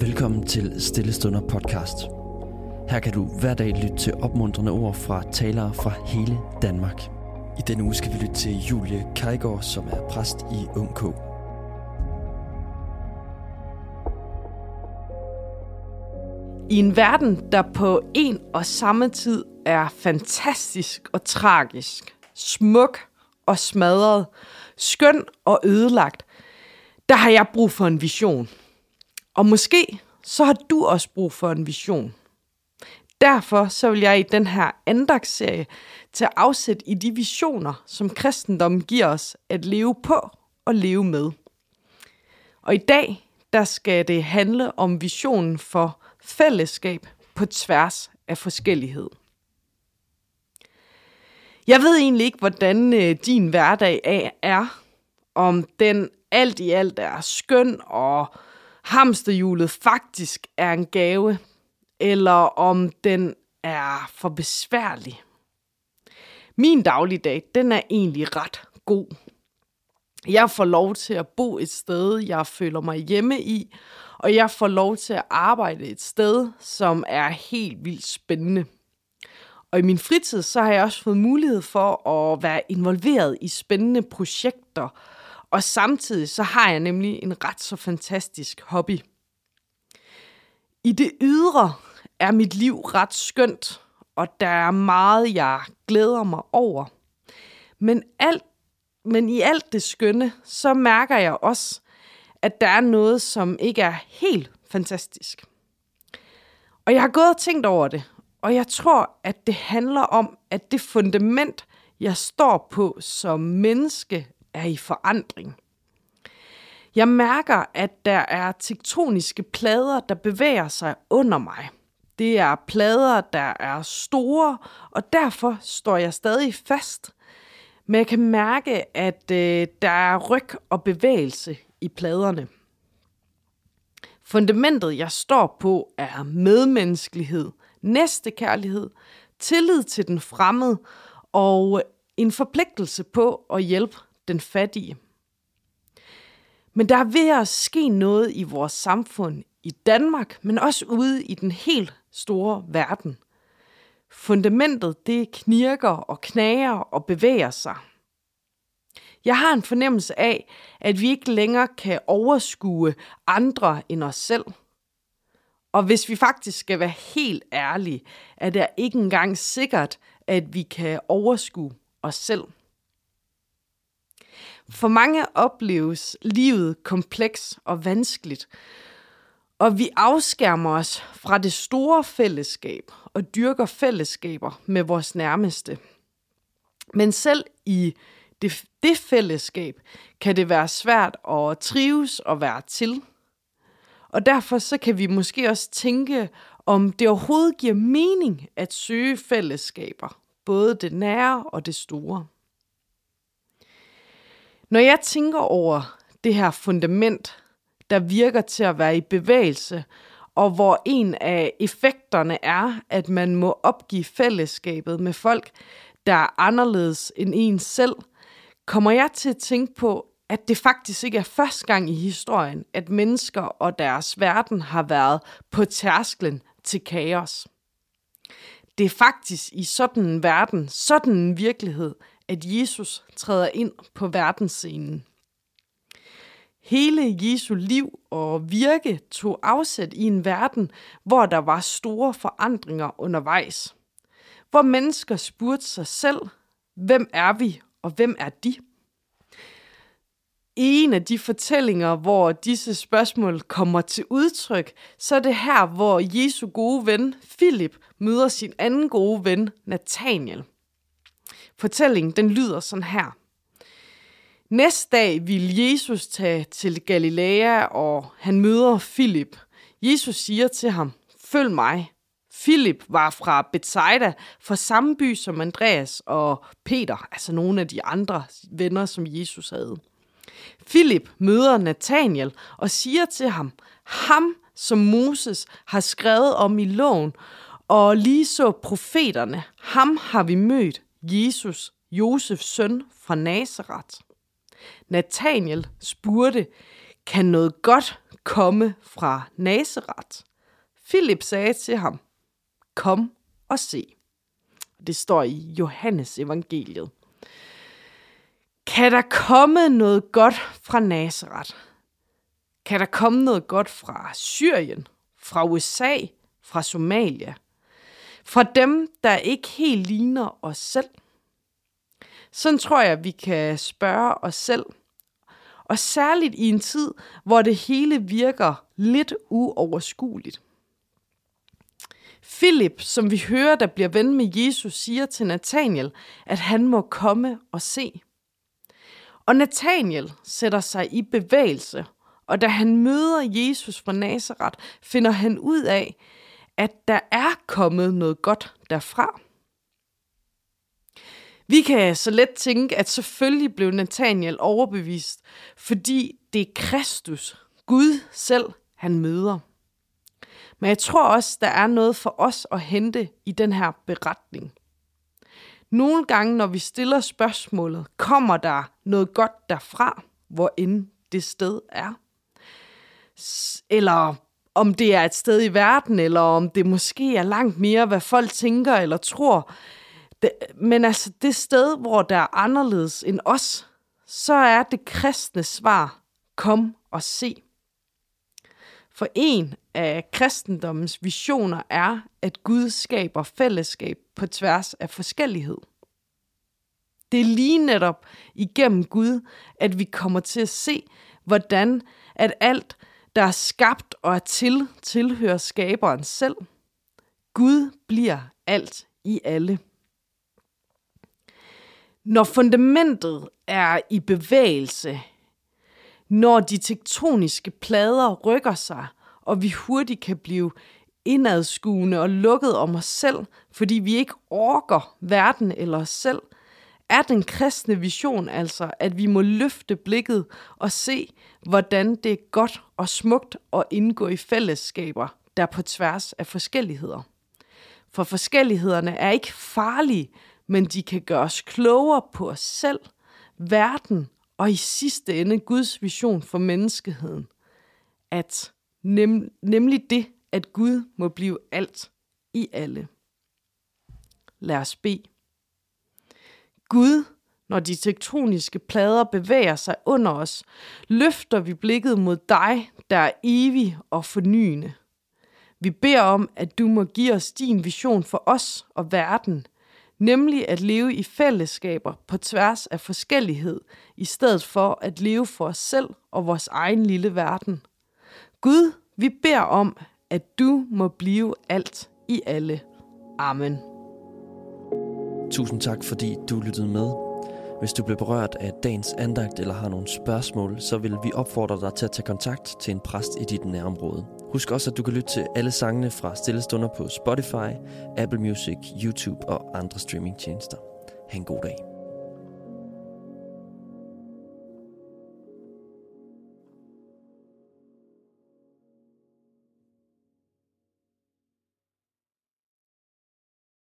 Velkommen til Stillestunder podcast. Her kan du hver dag lytte til opmuntrende ord fra talere fra hele Danmark. I denne uge skal vi lytte til Julie Kajgaard, som er præst i UNK. I en verden, der på en og samme tid er fantastisk og tragisk, smuk og smadret, skøn og ødelagt, der har jeg brug for en vision. Og måske så har du også brug for en vision. Derfor så vil jeg i den her andagsserie tage afsæt i de visioner, som kristendommen giver os at leve på og leve med. Og i dag, der skal det handle om visionen for fællesskab på tværs af forskellighed. Jeg ved egentlig ikke, hvordan øh, din hverdag er, om den alt i alt er skøn og hamsterhjulet faktisk er en gave, eller om den er for besværlig. Min dagligdag, den er egentlig ret god. Jeg får lov til at bo et sted, jeg føler mig hjemme i, og jeg får lov til at arbejde et sted, som er helt vildt spændende. Og i min fritid, så har jeg også fået mulighed for at være involveret i spændende projekter, og samtidig så har jeg nemlig en ret så fantastisk hobby. I det ydre er mit liv ret skønt, og der er meget, jeg glæder mig over. Men, alt, men i alt det skønne, så mærker jeg også, at der er noget, som ikke er helt fantastisk. Og jeg har gået og tænkt over det, og jeg tror, at det handler om, at det fundament, jeg står på som menneske, er i forandring. Jeg mærker, at der er tektoniske plader, der bevæger sig under mig. Det er plader, der er store, og derfor står jeg stadig fast. Men jeg kan mærke, at øh, der er ryg og bevægelse i pladerne. Fundamentet, jeg står på, er medmenneskelighed, næstekærlighed, tillid til den fremmede og en forpligtelse på at hjælpe den fattige. Men der er ved at ske noget i vores samfund i Danmark, men også ude i den helt store verden. Fundamentet det knirker og knager og bevæger sig. Jeg har en fornemmelse af, at vi ikke længere kan overskue andre end os selv. Og hvis vi faktisk skal være helt ærlige, er det ikke engang sikkert, at vi kan overskue os selv. For mange opleves livet kompleks og vanskeligt, og vi afskærmer os fra det store fællesskab og dyrker fællesskaber med vores nærmeste. Men selv i det, det fællesskab kan det være svært at trives og være til. Og derfor så kan vi måske også tænke, om det overhovedet giver mening at søge fællesskaber, både det nære og det store. Når jeg tænker over det her fundament, der virker til at være i bevægelse, og hvor en af effekterne er, at man må opgive fællesskabet med folk, der er anderledes end en selv, kommer jeg til at tænke på, at det faktisk ikke er første gang i historien, at mennesker og deres verden har været på tærsklen til kaos. Det er faktisk i sådan en verden, sådan en virkelighed, at Jesus træder ind på verdensscenen. Hele Jesu liv og virke tog afsæt i en verden, hvor der var store forandringer undervejs. Hvor mennesker spurgte sig selv, hvem er vi og hvem er de? I en af de fortællinger, hvor disse spørgsmål kommer til udtryk, så er det her, hvor Jesu gode ven, Philip, møder sin anden gode ven, Nathaniel fortælling, den lyder sådan her. Næste dag vil Jesus tage til Galilea, og han møder Filip. Jesus siger til ham, følg mig. Filip var fra Bethsaida, fra samme by som Andreas og Peter, altså nogle af de andre venner, som Jesus havde. Filip møder Nathaniel og siger til ham, ham som Moses har skrevet om i loven, og lige så profeterne, ham har vi mødt, Jesus, Josefs søn fra Nazareth. Nathaniel spurgte, kan noget godt komme fra Nazareth. Philip sagde til ham, kom og se. Det står i Johannes evangeliet. Kan der komme noget godt fra Nazareth? Kan der komme noget godt fra Syrien, fra USA, fra Somalia? Fra dem, der ikke helt ligner os selv? Sådan tror jeg, vi kan spørge os selv. Og særligt i en tid, hvor det hele virker lidt uoverskueligt. Philip, som vi hører, der bliver ven med Jesus, siger til Nathaniel, at han må komme og se. Og Nathaniel sætter sig i bevægelse, og da han møder Jesus fra Nazareth, finder han ud af, at der er kommet noget godt derfra. Vi kan så let tænke, at selvfølgelig blev Nathaniel overbevist, fordi det er Kristus, Gud selv, han møder. Men jeg tror også, der er noget for os at hente i den her beretning. Nogle gange, når vi stiller spørgsmålet, kommer der noget godt derfra, hvor end det sted er. Eller om det er et sted i verden, eller om det måske er langt mere, hvad folk tænker eller tror. Det, men altså det sted, hvor der er anderledes end os, så er det kristne svar, kom og se. For en af kristendommens visioner er, at Gud skaber fællesskab på tværs af forskellighed. Det er lige netop igennem Gud, at vi kommer til at se, hvordan at alt, der er skabt og er til, tilhører skaberen selv. Gud bliver alt i alle. Når fundamentet er i bevægelse, når de tektoniske plader rykker sig, og vi hurtigt kan blive indadskuende og lukket om os selv, fordi vi ikke orker verden eller os selv, er den kristne vision altså, at vi må løfte blikket og se, hvordan det er godt og smukt at indgå i fællesskaber, der på tværs af forskelligheder. For forskellighederne er ikke farlige, men de kan gøre os klogere på os selv, verden og i sidste ende Guds vision for menneskeheden. At nem, nemlig det, at Gud må blive alt i alle. Lad os bede. Gud, når de tektoniske plader bevæger sig under os, løfter vi blikket mod dig, der er evig og fornyende. Vi beder om, at du må give os din vision for os og verden, nemlig at leve i fællesskaber på tværs af forskellighed, i stedet for at leve for os selv og vores egen lille verden. Gud, vi beder om, at du må blive alt i alle. Amen. Tusind tak, fordi du lyttede med. Hvis du blev berørt af dagens andagt eller har nogle spørgsmål, så vil vi opfordre dig til at tage kontakt til en præst i dit nærområde. Husk også, at du kan lytte til alle sangene fra Stillestunder på Spotify, Apple Music, YouTube og andre streamingtjenester. Ha' en god dag.